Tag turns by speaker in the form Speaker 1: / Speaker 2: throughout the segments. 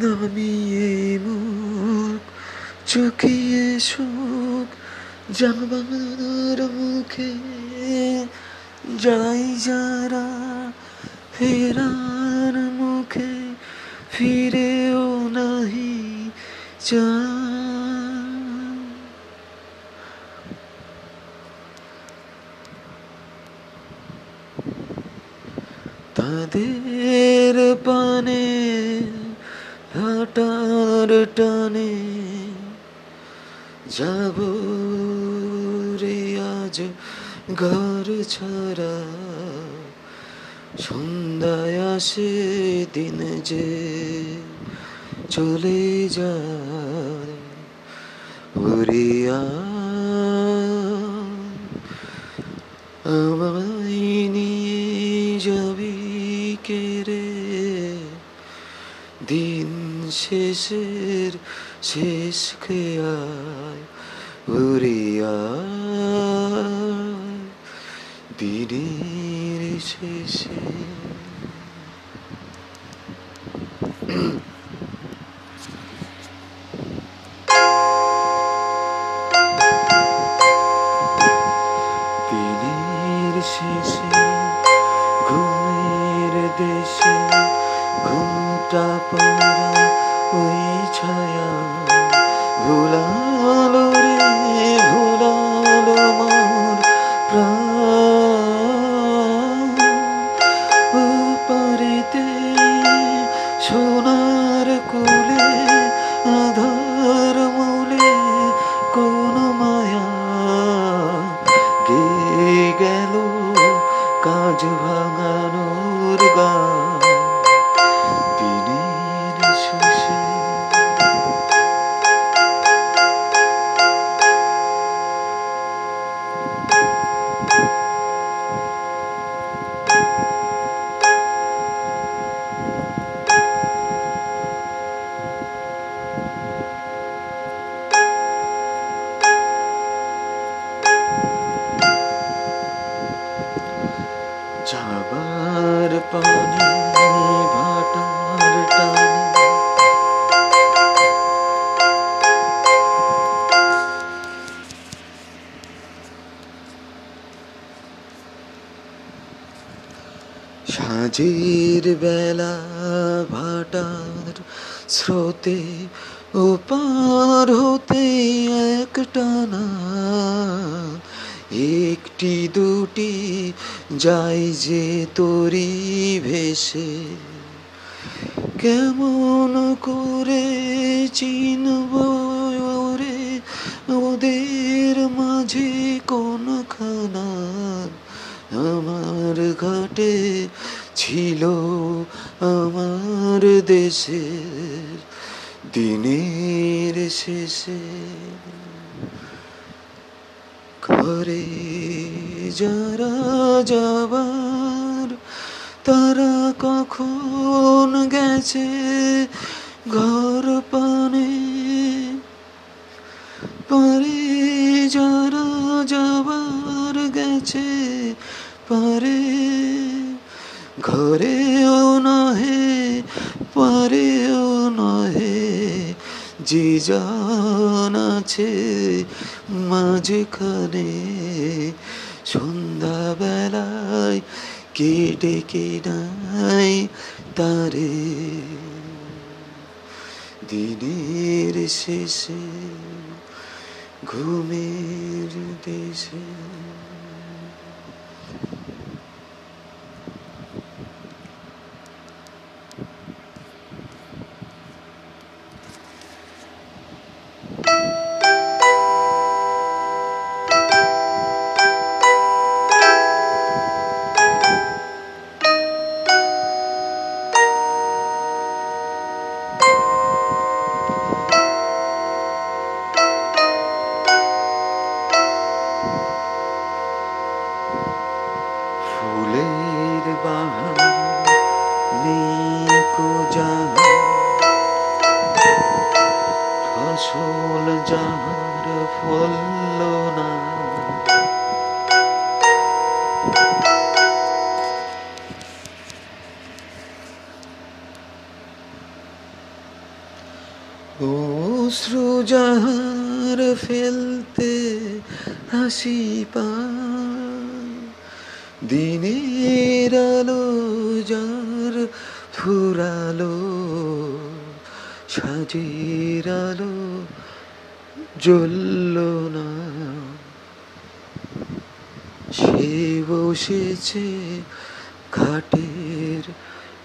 Speaker 1: নামিয়ে মুখ, চুকিয়ে সুখ যাবার মুখে যাই যারা ফেরার মুখে ফিরেও নাহি চা তাদের পানে হাটার টানে যাব রে আজ ঘর ছাড়া। সন্ধ্যায় আসে দিন যে চলে আমায় নিয়ে যাবি কে রে? দিন শেষের শেষ উড়িয়া দিনের শেষে গেল কাজ ভাঙানোর গান। সাঁঝের বেলা ভাটার স্রোতে ওপার হতে এক টানা একটি দুটি যাই যে তরি ভেসে। কেমন করে চিনব ছিল আমার দেশের দিনের শেষে। ঘরে যারা যাবার, তারা কখন গেছে ঘর পানে? পারে যারা যাবার গেছে, পারে ঘরেও নহে পারেও নহে যে জান আছে মাঝখানে, সন্ধ্যাবেলায় কে ডেকে নাই তারে। দিনের শেষে, ঘুমের দেশে অশ্রু যাহার ফেলতে হাসি দিনের আলো যার ফুরালো, সাজের আলো জ্বলল না। সে বসেছে ঘাটের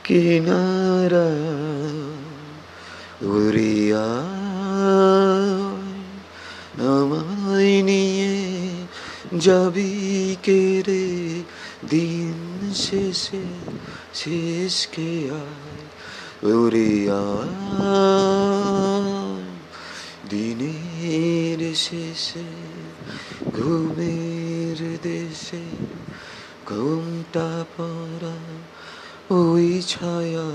Speaker 1: কিনারা উড়িয়া আমায় নিয়ে যাবি কেড়ে দিন শেষে শেষকে আয় উড়িয়া দিনের শেষে ঘুমের দেশে ঘুমটা পড়া ওই ছায়া